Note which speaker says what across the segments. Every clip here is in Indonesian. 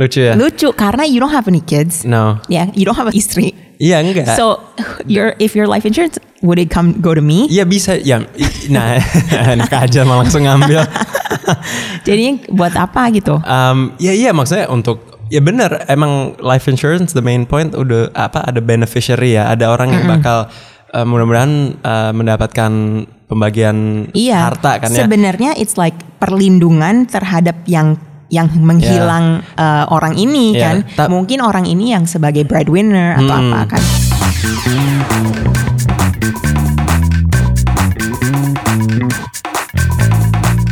Speaker 1: Lucu ya?
Speaker 2: Lucu karena you don't have any kids.
Speaker 1: No.
Speaker 2: Yeah, you don't have a istri.
Speaker 1: Iya enggak.
Speaker 2: So your if your life insurance would it come go to me?
Speaker 1: Iya bisa ya. Nah, enak aja malah langsung ngambil.
Speaker 2: Jadi buat apa gitu?
Speaker 1: Um, ya iya maksudnya untuk ya benar emang life insurance the main point udah apa ada beneficiary ya ada orang yang bakal uh, mudah-mudahan uh, mendapatkan pembagian
Speaker 2: Iya.
Speaker 1: harta kan ya.
Speaker 2: Sebenarnya it's like perlindungan terhadap yang yang menghilang uh, orang ini
Speaker 1: Iya,
Speaker 2: kan.
Speaker 1: ta-
Speaker 2: Mungkin orang ini yang sebagai breadwinner atau
Speaker 1: Hmm.
Speaker 2: apa kan.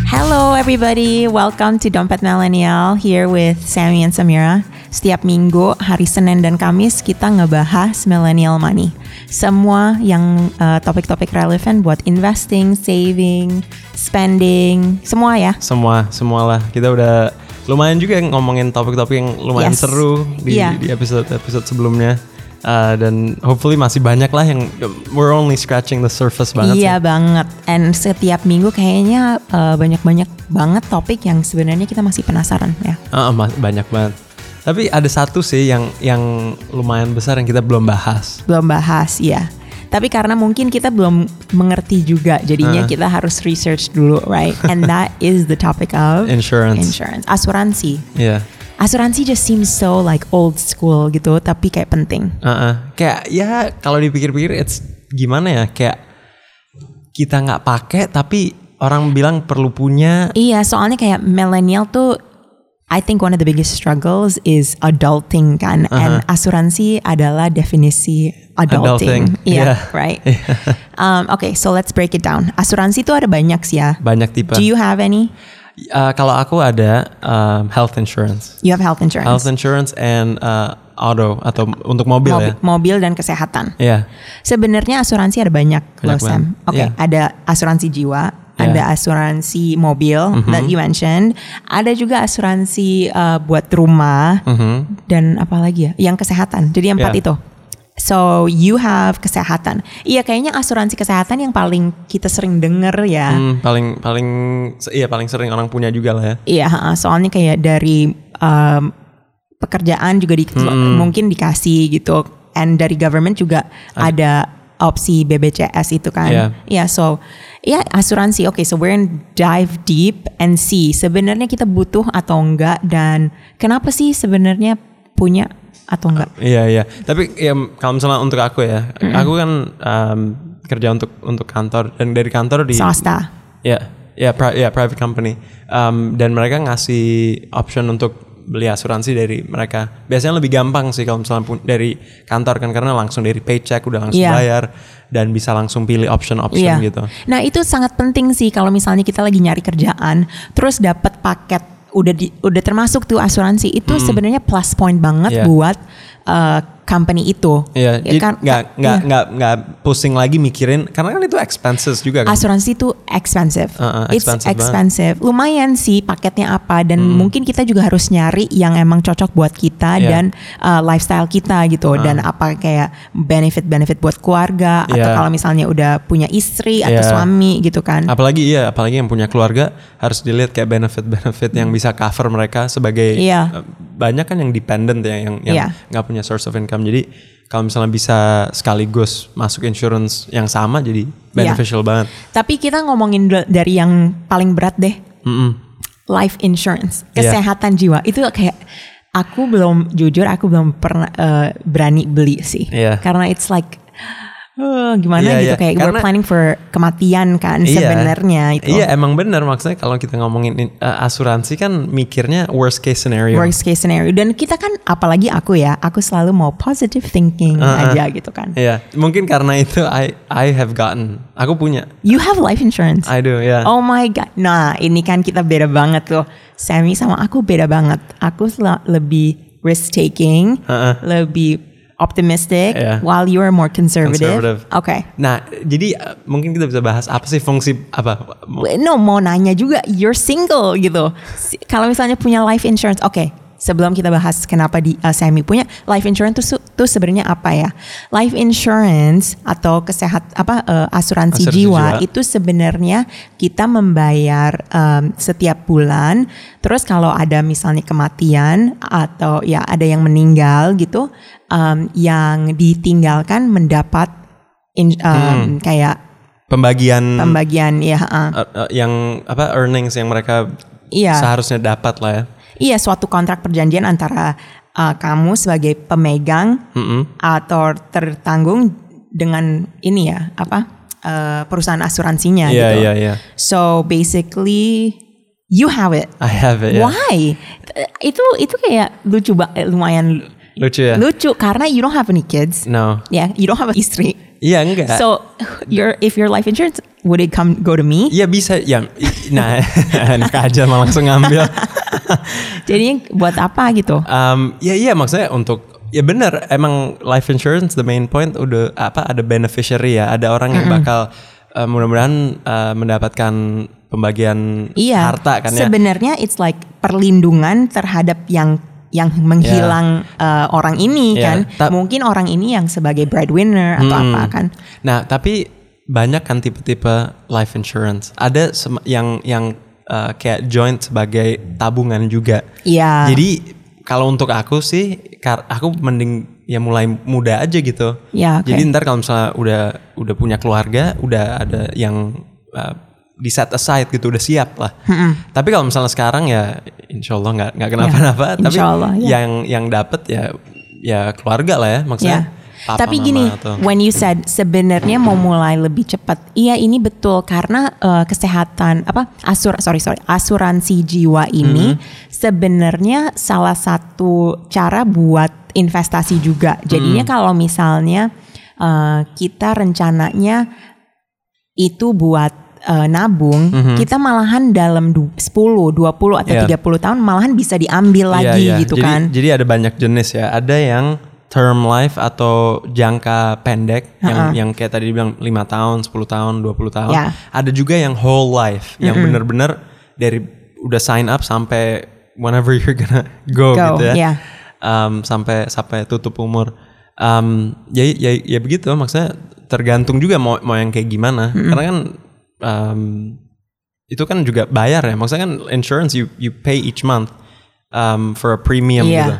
Speaker 2: Hello everybody, welcome to Dompet Millennial here with Sammy and Samira. Setiap minggu, hari Senin dan Kamis kita ngebahas millennial money. Semua yang uh, topik-topik relevan buat investing, saving, spending, semua ya.
Speaker 1: Semua semualah kita udah lumayan juga ngomongin topik-topik yang lumayan
Speaker 2: Yes.
Speaker 1: seru di
Speaker 2: Iya.
Speaker 1: di episode-episode sebelumnya. Uh, dan hopefully masih banyak lah yang we're only scratching the surface banget
Speaker 2: iya
Speaker 1: sih.
Speaker 2: banget. And setiap minggu kayaknya uh, banyak-banyak banget topik yang sebenarnya kita masih penasaran ya.
Speaker 1: Uh, banyak banget. Tapi ada satu sih yang yang lumayan besar yang kita belum bahas.
Speaker 2: Belum bahas, ya. Tapi karena mungkin kita belum mengerti juga, jadinya kita harus research dulu, right? And that is the topic of
Speaker 1: Insurance.
Speaker 2: insurance, asuransi.
Speaker 1: Iya.
Speaker 2: Asuransi just seems so like old school gitu, tapi kayak penting.
Speaker 1: Uh-uh. Kayak ya kalau dipikir-pikir it's gimana ya kayak kita nggak pakai tapi orang bilang perlu punya.
Speaker 2: Iya, soalnya kayak millennial tuh I think one of the biggest struggles is adulting kan, and asuransi adalah definisi adulting.
Speaker 1: Adulting,
Speaker 2: Iya,
Speaker 1: yeah.
Speaker 2: right. um, okay, so let's break it down. Asuransi tuh ada banyak sih ya.
Speaker 1: Banyak tipe.
Speaker 2: Do you have any?
Speaker 1: Uh, kalau aku ada um, health insurance,
Speaker 2: You have health insurance.
Speaker 1: health insurance and uh, auto atau untuk mobil,
Speaker 2: mobil,
Speaker 1: ya.
Speaker 2: mobil dan kesehatan.
Speaker 1: Iya.
Speaker 2: Sebenarnya asuransi ada banyak, loh
Speaker 1: Banyak
Speaker 2: Sam.
Speaker 1: banget.
Speaker 2: Oke,
Speaker 1: Iya.
Speaker 2: ada asuransi jiwa,
Speaker 1: Iya.
Speaker 2: ada asuransi mobil that you mentioned, ada juga asuransi uh, buat rumah
Speaker 1: Mhm.
Speaker 2: dan apa lagi ya? Yang kesehatan. Jadi empat
Speaker 1: Iya.
Speaker 2: itu. So you have kesehatan. Iya kayaknya asuransi kesehatan yang paling kita sering denger ya.
Speaker 1: Hmm, paling paling iya paling sering orang punya juga lah ya.
Speaker 2: Iya, soalnya kayak dari um, pekerjaan juga di, mungkin dikasih gitu, and dari government juga ada opsi BBCS itu kan.
Speaker 1: Iya.
Speaker 2: Iya, so ya asuransi. Oke, so we're gonna dive deep and see sebenarnya kita butuh atau enggak dan kenapa sih sebenarnya punya atau enggak?
Speaker 1: Iya iya. Tapi ya kalau misalnya untuk aku ya, aku kan um, kerja untuk untuk kantor dan dari kantor di
Speaker 2: Swasta.
Speaker 1: Ya, ya, pri- ya private company. Um, dan mereka ngasih option untuk beli asuransi dari mereka. Biasanya lebih gampang sih kalau misalnya pun dari kantor kan karena langsung dari paycheck udah langsung
Speaker 2: Iya.
Speaker 1: bayar dan bisa langsung pilih option-option gitu.
Speaker 2: Nah itu sangat penting sih kalau misalnya kita lagi nyari kerjaan, terus dapat paket udah di, udah termasuk tuh asuransi itu sebenarnya plus point banget
Speaker 1: Iya.
Speaker 2: buat uh, company itu.
Speaker 1: Iya,
Speaker 2: Ya kan-
Speaker 1: nggak nggak
Speaker 2: iya.
Speaker 1: nggak nggak pusing lagi mikirin karena kan itu expenses juga kan.
Speaker 2: Asuransi itu expensive.
Speaker 1: Uh-uh,
Speaker 2: It's
Speaker 1: expensive banget.
Speaker 2: expensive. Lumayan sih paketnya apa dan mungkin kita juga harus nyari yang emang cocok buat kita
Speaker 1: Hmm. Iya.
Speaker 2: dan uh, lifestyle kita gitu dan apa kayak benefit-benefit buat keluarga atau
Speaker 1: Iya.
Speaker 2: kalau misalnya udah punya istri atau
Speaker 1: Iya.
Speaker 2: suami gitu kan.
Speaker 1: Apalagi iya, apalagi yang punya keluarga harus dilihat kayak benefit-benefit yang bisa cover mereka sebagai
Speaker 2: Iya.
Speaker 1: eh, banyak kan yang dependent ya yang yang
Speaker 2: Iya.
Speaker 1: nggak punya source of income. Jadi kalau misalnya bisa sekaligus masuk insurance yang sama jadi
Speaker 2: Iya.
Speaker 1: beneficial banget.
Speaker 2: Tapi kita ngomongin dari yang paling berat deh,
Speaker 1: Mm-mm.
Speaker 2: life insurance,
Speaker 1: Iya.
Speaker 2: kesehatan jiwa. Itu kayak aku belum jujur aku belum pernah eh, berani beli sih.
Speaker 1: Iya.
Speaker 2: Karena it's like eh, gimana
Speaker 1: Iya,
Speaker 2: gitu
Speaker 1: iya.
Speaker 2: kayak we're
Speaker 1: Karena-
Speaker 2: planning for kematian kan
Speaker 1: Iya.
Speaker 2: sebenarnya itu.
Speaker 1: Iya emang bener maksudnya kalau kita ngomongin in- eh, asuransi kan mikirnya worst case scenario.
Speaker 2: Worst case scenario dan kita kan apalagi aku ya, aku selalu mau positive thinking
Speaker 1: Uh-uh.
Speaker 2: aja gitu kan.
Speaker 1: Iya, mungkin karena itu I I have gotten. Aku punya.
Speaker 2: You have life insurance.
Speaker 1: I do, ya.
Speaker 2: Oh my god. Nah, ini kan kita beda banget tuh. Sammy sama aku beda banget. Aku lebih risk taking,
Speaker 1: Uh-uh.
Speaker 2: lebih optimistic,
Speaker 1: Yeah.
Speaker 2: while you are more conservative.
Speaker 1: Conservative.
Speaker 2: Oke.
Speaker 1: Nah, jadi eh, mungkin kita bisa bahas apa sih fungsi apa?
Speaker 2: No, mau nanya juga, you're single gitu. Kalau misalnya punya life insurance, oke. Sebelum kita bahas kenapa di uh, Sammy punya life insurance su- tuh sebenarnya apa ya? Life insurance atau kesehat apa eh, asuransi,
Speaker 1: Asuransi
Speaker 2: jiwa,
Speaker 1: jiwa.
Speaker 2: itu sebenarnya kita membayar em, setiap bulan. Terus kalau ada misalnya kematian atau ya ada yang meninggal gitu, em, yang ditinggalkan mendapat in- em, kayak
Speaker 1: Pembagian
Speaker 2: pembagian ya.
Speaker 1: uh, uh, yang apa earnings yang mereka
Speaker 2: Iya.
Speaker 1: seharusnya dapat lah ya.
Speaker 2: Iya, suatu kontrak perjanjian antara uh, kamu sebagai pemegang
Speaker 1: Mm-mm.
Speaker 2: atau tertanggung dengan ini ya apa uh, perusahaan asuransinya
Speaker 1: Iya
Speaker 2: gitu.
Speaker 1: iya iya.
Speaker 2: So basically you have it.
Speaker 1: I have it. ya.
Speaker 2: Why? Itu itu kayak lucu banget, lumayan
Speaker 1: Lucu ya.
Speaker 2: lucu karena you don't have any kids.
Speaker 1: no.
Speaker 2: Ya, you don't have a istri.
Speaker 1: Iya enggak.
Speaker 2: So your if your life insurance would it come go to me?
Speaker 1: Iya bisa ya. Nah, enak aja malah langsung ngambil.
Speaker 2: Jadi buat apa gitu?
Speaker 1: Um, ya iya maksudnya untuk ya benar emang life insurance the main point udah apa ada beneficiary ya ada orang yang bakal uh, mudah-mudahan uh, mendapatkan pembagian
Speaker 2: Iya.
Speaker 1: harta kan ya.
Speaker 2: Sebenarnya it's like perlindungan terhadap yang yang menghilang uh, orang ini
Speaker 1: Iya,
Speaker 2: kan.
Speaker 1: ta-
Speaker 2: Mungkin orang ini yang sebagai breadwinner atau
Speaker 1: Hmm.
Speaker 2: apa kan.
Speaker 1: Nah, tapi banyak kan tipe-tipe life insurance. Ada yang yang uh, kayak joint sebagai tabungan juga.
Speaker 2: Iya.
Speaker 1: Jadi kalau untuk aku sih, aku mending ya mulai muda aja gitu.
Speaker 2: Ya, oke.
Speaker 1: Jadi ntar kalau misalnya udah udah punya keluarga, udah ada yang uh, di set aside gitu, udah siap lah. Tapi kalau misalnya sekarang ya, insya Allah nggak nggak kenapa-napa.
Speaker 2: Ya,
Speaker 1: tapi
Speaker 2: Allah, ya.
Speaker 1: yang yang dapat ya ya keluarga lah ya, maksudnya.
Speaker 2: Ya.
Speaker 1: papa,
Speaker 2: Tapi gini,
Speaker 1: atau-
Speaker 2: when you said sebenarnya mau mulai lebih cepat, iya ini betul karena uh, kesehatan apa asur sorry sorry asuransi jiwa ini
Speaker 1: Hmm.
Speaker 2: sebenarnya salah satu cara buat investasi juga. Jadinya
Speaker 1: Hmm.
Speaker 2: kalau misalnya uh, kita rencananya itu buat uh, nabung, kita malahan dalam du- 10, 20 atau.
Speaker 1: Iya.
Speaker 2: 30 tahun malahan bisa diambil
Speaker 1: Iya,
Speaker 2: lagi
Speaker 1: iya.
Speaker 2: gitu
Speaker 1: jadi,
Speaker 2: kan.
Speaker 1: Jadi ada banyak jenis ya. Ada yang term life atau jangka pendek yang yang kayak tadi dibilang 5 tahun, 10 tahun, 20 tahun.
Speaker 2: Ya.
Speaker 1: Ada juga yang whole life yang bener-bener dari udah sign up sampai whenever you're gonna go,
Speaker 2: Go,
Speaker 1: gitu ya.
Speaker 2: iya.
Speaker 1: Um, sampai sampai tutup umur. Um, ya, ya ya begitu maksudnya tergantung juga mau mau yang kayak gimana. Karena kan um, itu kan juga bayar ya. Maksudnya kan insurance you you pay each month um, for a premium
Speaker 2: Iya.
Speaker 1: gitu.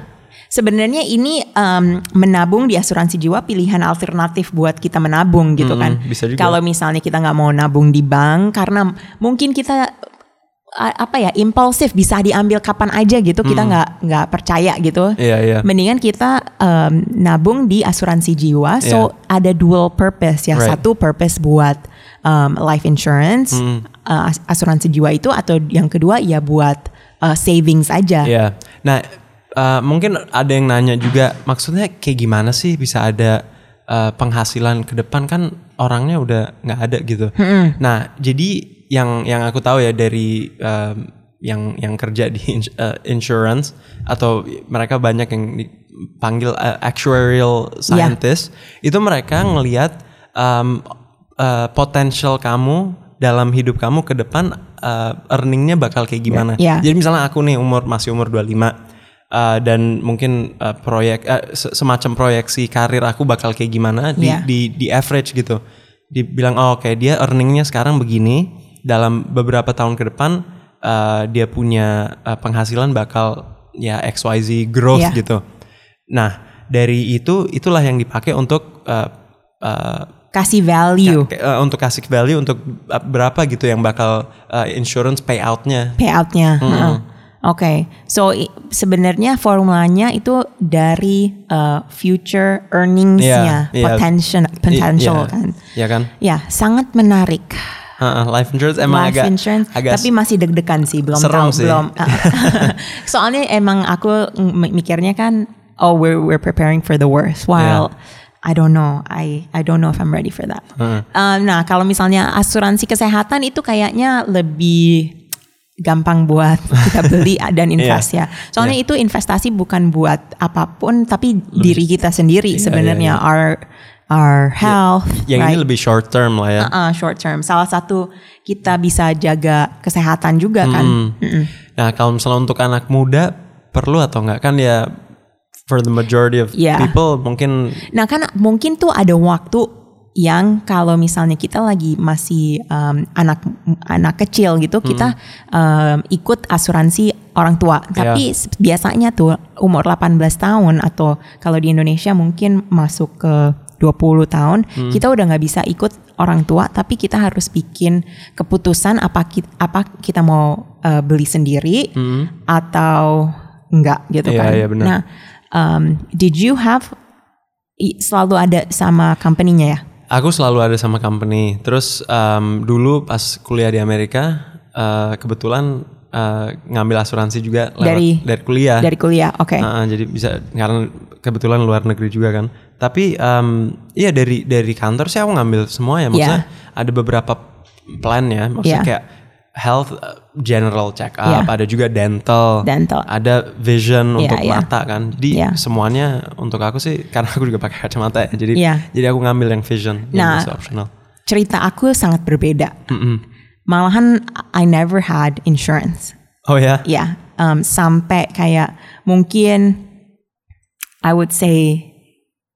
Speaker 2: Sebenarnya ini em, menabung di asuransi jiwa pilihan alternatif buat kita menabung gitu kan.
Speaker 1: bisa juga.
Speaker 2: Kalau misalnya kita nggak mau nabung di bank karena mungkin kita apa ya impulsif bisa diambil kapan aja gitu kita nggak nggak percaya gitu.
Speaker 1: Iya iya.
Speaker 2: Mendingan kita em, nabung di asuransi jiwa, so ada dual purpose ya.
Speaker 1: Right.
Speaker 2: Satu purpose buat em, life insurance, eh, as- asuransi jiwa itu, atau yang kedua ya buat eh, savings aja.
Speaker 1: Iya. Nah, uh, mungkin ada yang nanya juga maksudnya kayak gimana sih bisa ada uh, penghasilan ke depan kan orangnya udah nggak ada gitu. Nah, jadi yang yang aku tahu ya dari um, yang yang kerja di uh, insurance atau mereka banyak yang dipanggil uh, actuarial scientist itu mereka ngelihat um, uh, potential kamu dalam hidup kamu ke depan uh, earningnya bakal kayak gimana.
Speaker 2: Ya.
Speaker 1: Jadi misalnya aku nih umur masih umur 25 uh, dan mungkin uh, proyek uh, se- semacam proyeksi karir aku bakal kayak gimana di
Speaker 2: Ya.
Speaker 1: di di average gitu. Dibilang oh oke dia earningnya sekarang begini dalam beberapa tahun ke depan uh, dia punya uh, penghasilan bakal ya XYZ growth
Speaker 2: Ya.
Speaker 1: gitu. Nah, dari itu itulah yang dipakai untuk uh, uh,
Speaker 2: Kasih value.
Speaker 1: Eh, untuk kasih value untuk uh, berapa gitu yang bakal uh, insurance payoutnya.
Speaker 2: payoutnya. Heeh. Oke, so i- sebenarnya formulanya itu dari uh, future earningsnya,
Speaker 1: Iya, iya.
Speaker 2: potential, potential
Speaker 1: Iya,
Speaker 2: kan.
Speaker 1: Iya kan?
Speaker 2: Ya, sangat menarik.
Speaker 1: Heeh, life insurance emang
Speaker 2: Life
Speaker 1: agak
Speaker 2: insurance,
Speaker 1: agak
Speaker 2: tapi masih deg-degan sih, belum tahu,
Speaker 1: sih.
Speaker 2: belum. Soalnya emang aku mikirnya kan, oh we're we're preparing for the worst, while I don't know, I I don't know if I'm ready for that. Um, nah, kalau misalnya asuransi kesehatan itu kayaknya lebih gampang buat kita beli dan invest ya. Soalnya itu investasi bukan buat apa pun, tapi diri kita sendiri sebenarnya our our health,
Speaker 1: yang
Speaker 2: right?
Speaker 1: ini lebih short term lah ya.
Speaker 2: Uh, short term. Salah satu kita bisa jaga kesehatan juga kan.
Speaker 1: Hmm.
Speaker 2: Mm-mm.
Speaker 1: Nah, kalau misalnya untuk anak muda perlu atau enggak kan ya for the majority of
Speaker 2: Yeah.
Speaker 1: people mungkin
Speaker 2: Nah kan mungkin tuh ada waktu yang kalau misalnya kita lagi masih um, anak anak kecil gitu kita um, ikut asuransi orang tua. Tapi s- biasanya tuh umur 18 tahun atau kalau di Indonesia mungkin masuk ke 20 tahun kita udah nggak bisa ikut orang tua tapi kita harus bikin keputusan apa kita, apa kita mau uh, beli sendiri atau enggak gitu
Speaker 1: Iya,
Speaker 2: kan.
Speaker 1: iya, benar.
Speaker 2: Nah, um, did you have selalu ada sama company-nya ya?
Speaker 1: Aku selalu ada sama company. Terus em, dulu pas kuliah di Amerika, eh, kebetulan eh, ngambil asuransi juga lewat
Speaker 2: Dari-
Speaker 1: dari kuliah.
Speaker 2: Dari kuliah, oke.
Speaker 1: Heeh, jadi bisa karena kebetulan luar negeri juga kan. Tapi em, iya dari dari kantor sih aku ngambil semua ya. Maksudnya ada beberapa plan ya. Maksudnya
Speaker 2: Iya.
Speaker 1: kayak health uh, general check up,
Speaker 2: Iya.
Speaker 1: ada juga dental,
Speaker 2: Dental.
Speaker 1: ada vision
Speaker 2: Iya,
Speaker 1: untuk
Speaker 2: iya.
Speaker 1: mata kan. Jadi
Speaker 2: Iya.
Speaker 1: semuanya untuk aku sih karena aku juga pakai kacamata ya. Jadi
Speaker 2: Iya.
Speaker 1: jadi aku ngambil yang vision yang
Speaker 2: Nah,
Speaker 1: bisa optional.
Speaker 2: Cerita aku sangat berbeda.
Speaker 1: Mm-mm.
Speaker 2: Malahan I never had insurance.
Speaker 1: Oh ya?
Speaker 2: Ya, um, sampai kayak mungkin I would say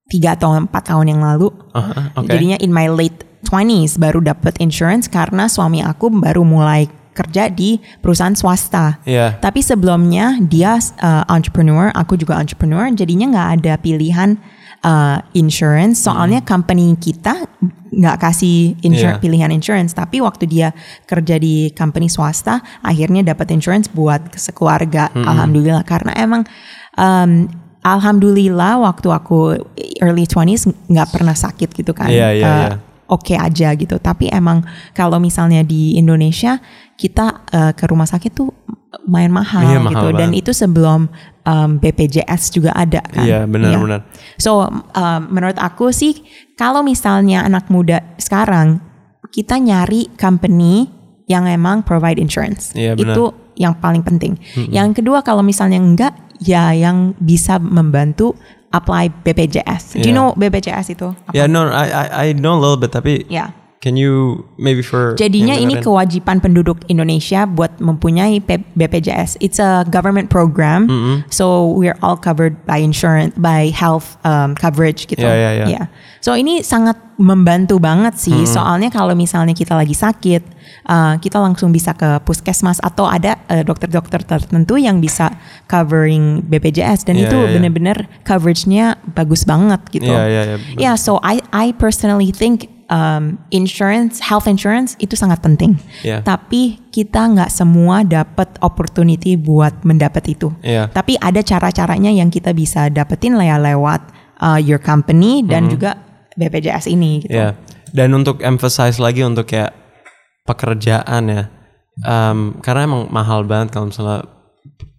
Speaker 2: tiga atau empat tahun yang lalu.
Speaker 1: Aha, Oke.
Speaker 2: Jadinya in my late 20s baru dapat insurance karena suami aku baru mulai kerja di perusahaan swasta.
Speaker 1: Iya.
Speaker 2: Tapi sebelumnya dia uh, entrepreneur, aku juga entrepreneur, jadinya nggak ada pilihan uh, insurance. Soalnya company kita nggak kasih insur-
Speaker 1: Iya.
Speaker 2: pilihan insurance. Tapi waktu dia kerja di company swasta, akhirnya dapat insurance buat sekeluarga. Alhamdulillah karena emang um, alhamdulillah waktu aku early 20s nggak pernah sakit gitu kan.
Speaker 1: Iya, iya,
Speaker 2: Uh,
Speaker 1: iya.
Speaker 2: Oke aja gitu, tapi emang kalau misalnya di Indonesia kita uh, ke rumah sakit tuh main mahal
Speaker 1: Iya, mahal
Speaker 2: gitu, dan
Speaker 1: banget.
Speaker 2: itu sebelum um, BPJS juga ada kan.
Speaker 1: Iya, benar, benar.
Speaker 2: So um, menurut aku sih kalau misalnya anak muda sekarang kita nyari company yang emang provide insurance,
Speaker 1: Iya, benar.
Speaker 2: itu yang paling penting. Yang kedua kalau misalnya enggak, ya yang bisa membantu apply BPJS. Do you know BPJS itu? apa?
Speaker 1: Ya no, I, I I know a little bit tapi
Speaker 2: Ya.
Speaker 1: Can you maybe for
Speaker 2: Jadinya ini kewajiban penduduk Indonesia buat mempunyai BPJS. It's a government program, so we're all covered by insurance, by health um, coverage gitu.
Speaker 1: Ya, ya, ya.
Speaker 2: Yeah. So ini sangat membantu banget sih. Soalnya kalau misalnya kita lagi sakit, uh, kita langsung bisa ke puskesmas atau ada uh, dokter-dokter tertentu yang bisa covering BPJS dan
Speaker 1: Ya,
Speaker 2: itu
Speaker 1: ya, ya.
Speaker 2: bener-bener coveragenya bagus banget gitu.
Speaker 1: Iya, iya, iya.
Speaker 2: Yeah, so I I personally think um, insurance, health insurance itu sangat penting.
Speaker 1: Yeah.
Speaker 2: Tapi kita nggak semua dapat opportunity buat mendapat itu.
Speaker 1: Yeah.
Speaker 2: Tapi ada cara-caranya yang kita bisa dapetin ya lewat uh, your company dan juga BPJS ini gitu.
Speaker 1: Ya, dan untuk emphasize lagi untuk kayak pekerjaan ya, Em, karena emang mahal banget kalau misalnya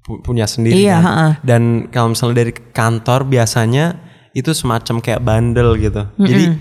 Speaker 1: pu- punya sendiri
Speaker 2: Iya,
Speaker 1: kan.
Speaker 2: ha-ha.
Speaker 1: Dan kalau misalnya dari kantor biasanya itu semacam kayak bundle gitu. Jadi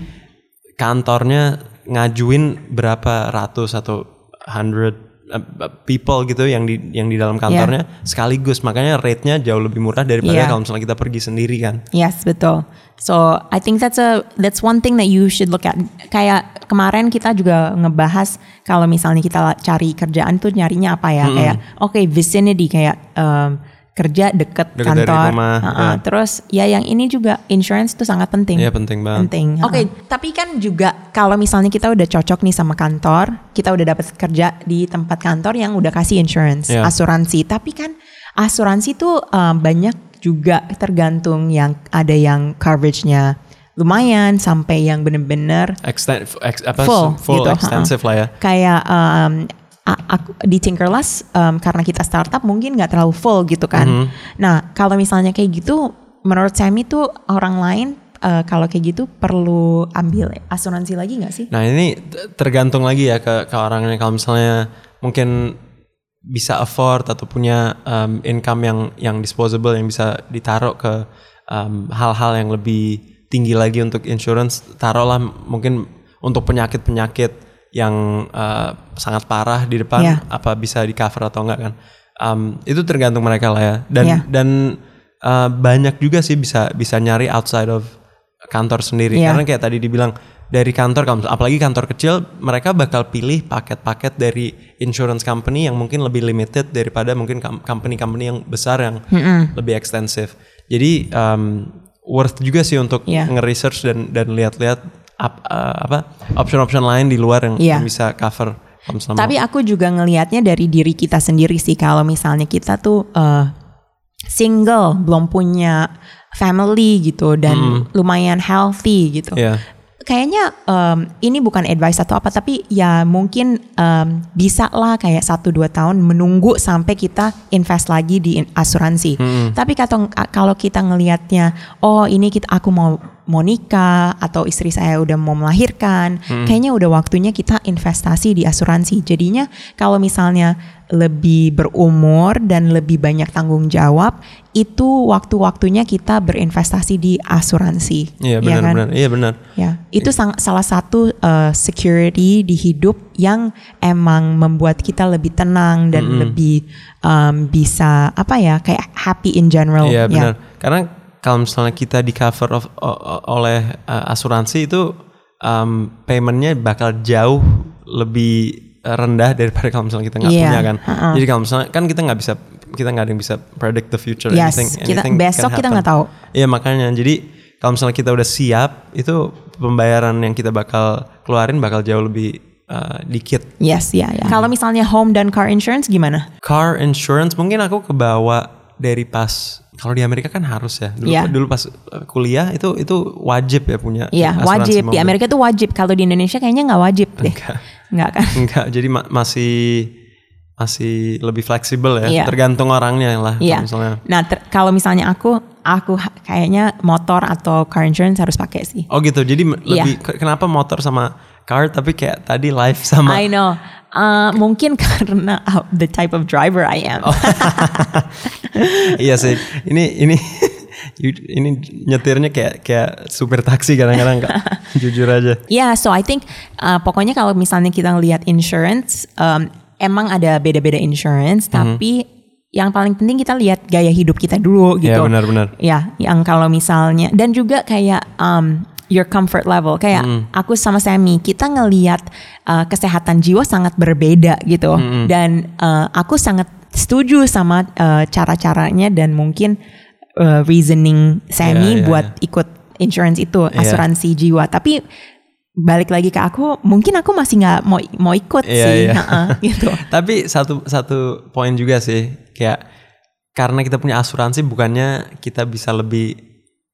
Speaker 1: kantornya ngajuin berapa ratus atau hundred eh, people gitu yang di yang di dalam kantornya sekaligus makanya rate-nya jauh lebih murah daripada
Speaker 2: Iya.
Speaker 1: kalau misalnya kita pergi sendiri kan.
Speaker 2: Yes, betul. So I think that's a that's one thing that you should look at. Kayak kemarin kita juga ngebahas kalau misalnya kita cari kerjaan tuh nyarinya apa ya? Kayak oke vicinity kayak um, kerja deket,
Speaker 1: Deket dari
Speaker 2: kantor.
Speaker 1: rumah,
Speaker 2: Uh-uh.
Speaker 1: ya.
Speaker 2: Terus ya yang ini juga insurance tuh sangat penting.
Speaker 1: Iya penting banget.
Speaker 2: Penting. Oke, tapi kan juga kalau misalnya kita udah cocok nih sama kantor, kita udah dapat kerja di tempat kantor yang udah kasih insurance,
Speaker 1: Iya.
Speaker 2: asuransi. Tapi kan asuransi tuh um, banyak juga tergantung yang ada yang coveragenya lumayan sampai yang bener-bener
Speaker 1: Extend, ex, apa,
Speaker 2: Full
Speaker 1: full,
Speaker 2: gitu,
Speaker 1: extensive lah ya.
Speaker 2: kayak um, aku di Tinkerless um, karena kita startup mungkin nggak terlalu full gitu kan.
Speaker 1: Mm-hmm.
Speaker 2: Nah kalau misalnya kayak gitu, menurut Sammy tuh orang lain uh, kalau kayak gitu perlu ambil asuransi lagi nggak sih?
Speaker 1: Nah ini tergantung lagi ya ke, ke orangnya kalau misalnya mungkin bisa afford atau punya um, income yang yang disposable yang bisa ditaruh ke um, hal-hal yang lebih tinggi lagi untuk insurance taruhlah mungkin untuk penyakit-penyakit yang uh, sangat parah di depan
Speaker 2: Iya.
Speaker 1: apa bisa di cover atau enggak kan Um, itu tergantung mereka lah ya dan
Speaker 2: Iya.
Speaker 1: dan uh, banyak juga sih bisa bisa nyari outside of kantor sendiri
Speaker 2: Iya.
Speaker 1: karena kayak tadi dibilang dari kantor apalagi kantor kecil mereka bakal pilih paket-paket dari insurance company yang mungkin lebih limited daripada mungkin com- company-company yang besar yang lebih ekstensif Jadi um, worth juga sih untuk
Speaker 2: Iya.
Speaker 1: nge-research dan dan lihat-lihat ap- uh, apa option-option lain di luar yang,
Speaker 2: Iya.
Speaker 1: yang bisa cover misalnya
Speaker 2: Tapi aku juga ngelihatnya dari diri kita sendiri sih kalau misalnya kita tuh eh, single, belum punya family gitu dan lumayan healthy gitu.
Speaker 1: Iya.
Speaker 2: Kayaknya em, ini bukan advice atau apa tapi ya mungkin em, bisa lah kayak 1-2 tahun menunggu sampai kita invest lagi di asuransi. Tapi kata, kalau kita ngelihatnya oh ini kita aku mau mau nikah atau istri saya udah mau melahirkan, kayaknya udah waktunya kita investasi di asuransi. Jadinya kalau misalnya lebih berumur dan lebih banyak tanggung jawab, itu waktu-waktunya kita berinvestasi di asuransi.
Speaker 1: Iya
Speaker 2: ya kan?
Speaker 1: benar-benar. Iya benar.
Speaker 2: Ya, itu sang- salah satu uh, security di hidup yang emang membuat kita lebih tenang dan lebih um, bisa apa ya kayak happy in general.
Speaker 1: Iya
Speaker 2: ya.
Speaker 1: benar. Karena kalau misalnya kita di cover of- o- o- oleh uh, asuransi itu um, paymentnya bakal jauh lebih rendah daripada kalau misalnya kita nggak
Speaker 2: Iya,
Speaker 1: punya kan.
Speaker 2: uh-uh.
Speaker 1: Jadi kalau misalnya kan kita nggak bisa kita nggak ada yang bisa predict the future.
Speaker 2: Yes,
Speaker 1: anything,
Speaker 2: kita-
Speaker 1: anything
Speaker 2: besok kita nggak tahu.
Speaker 1: Iya makanya jadi kalau misalnya kita udah siap itu pembayaran yang kita bakal keluarin bakal jauh lebih uh, dikit.
Speaker 2: Yes, ya, ya. Kalau misalnya home dan car insurance gimana?
Speaker 1: Car insurance mungkin aku kebawa dari pas kalau di Amerika kan harus ya. Dulu,
Speaker 2: Iya.
Speaker 1: dulu pas uh, kuliah itu itu wajib ya punya
Speaker 2: Iya,
Speaker 1: asuransi
Speaker 2: wajib. Di
Speaker 1: mobil.
Speaker 2: Amerika itu wajib. Kalau di Indonesia kayaknya nggak wajib deh.
Speaker 1: Enggak.
Speaker 2: Nggak kan?
Speaker 1: Enggak, jadi ma- masih masih lebih fleksibel ya.
Speaker 2: Iya.
Speaker 1: Tergantung orangnya lah
Speaker 2: Iya.
Speaker 1: misalnya.
Speaker 2: Nah, kalau misalnya aku, aku kayaknya motor atau car insurance harus pakai sih.
Speaker 1: Oh gitu. Jadi
Speaker 2: Iya.
Speaker 1: lebih ke- kenapa motor sama car tapi kayak tadi live sama
Speaker 2: I know. Uh, mungkin karena uh, the type of driver I am.
Speaker 1: Oh. iya sih. Ini ini ini nyetirnya kayak kayak supir taksi kadang-kadang Kak. Jujur aja.
Speaker 2: Yeah, so I think uh, pokoknya kalau misalnya kita ngelihat insurance, um, emang ada beda-beda insurance,
Speaker 1: Mhm.
Speaker 2: tapi yang paling penting kita lihat gaya hidup kita dulu gitu.
Speaker 1: Iya, benar-benar.
Speaker 2: Ya, yang kalau misalnya dan juga kayak um, your comfort level, kayak
Speaker 1: Mhm.
Speaker 2: aku sama Sammy kita ngelihat uh, kesehatan jiwa sangat berbeda gitu,
Speaker 1: Mhm.
Speaker 2: dan uh, aku sangat setuju sama uh, cara-caranya dan mungkin uh, reasoning Sammy
Speaker 1: Iya, iya,
Speaker 2: buat ikut insurance itu
Speaker 1: Iya.
Speaker 2: asuransi jiwa, tapi balik lagi ke aku, mungkin aku masih nggak mau mau ikut
Speaker 1: Iya,
Speaker 2: sih,
Speaker 1: iya.
Speaker 2: Ha-ha, gitu.
Speaker 1: Tapi satu satu poin juga sih kayak karena kita punya asuransi bukannya kita bisa lebih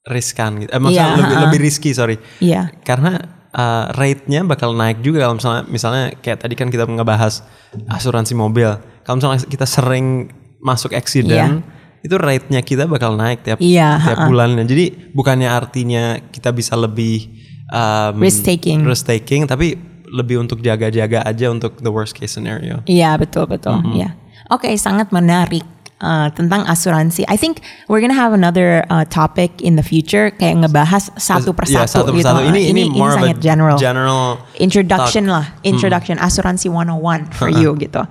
Speaker 1: riskan gitu. Eh, maksudnya
Speaker 2: Iya,
Speaker 1: lebih
Speaker 2: ha-ha.
Speaker 1: lebih risky sorry.
Speaker 2: Iya.
Speaker 1: Karena uh, rate-nya bakal naik juga kalau misalnya misalnya kayak tadi kan kita ngebahas asuransi mobil. Kalau misalnya kita sering masuk accident itu rate-nya kita bakal naik tiap
Speaker 2: Iya,
Speaker 1: tiap
Speaker 2: ha-ha.
Speaker 1: bulannya. Jadi bukannya artinya kita bisa lebih um,
Speaker 2: Risk taking.
Speaker 1: risk taking tapi lebih untuk jaga-jaga aja untuk the worst case scenario.
Speaker 2: Iya betul betul.
Speaker 1: Mm-hmm.
Speaker 2: Iya. Oke sangat menarik uh, tentang asuransi. I think we're gonna have another uh, topic in the future kayak ngebahas satu persatu,
Speaker 1: Iya, satu
Speaker 2: gitu.
Speaker 1: persatu. Ini, ini, more of a
Speaker 2: sangat general.
Speaker 1: general
Speaker 2: Introduction
Speaker 1: talk.
Speaker 2: lah, introduction asuransi 101 for you gitu.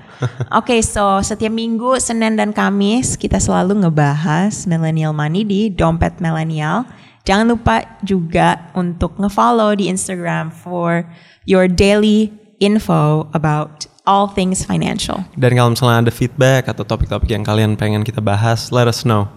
Speaker 2: Oke, so setiap minggu Senin dan Kamis kita selalu ngebahas millennial money di dompet millennial. Jangan lupa juga untuk ngefollow di Instagram for your daily info about all things financial.
Speaker 1: Dan kalau misalnya ada feedback atau topik-topik yang kalian pengen kita bahas, let us know.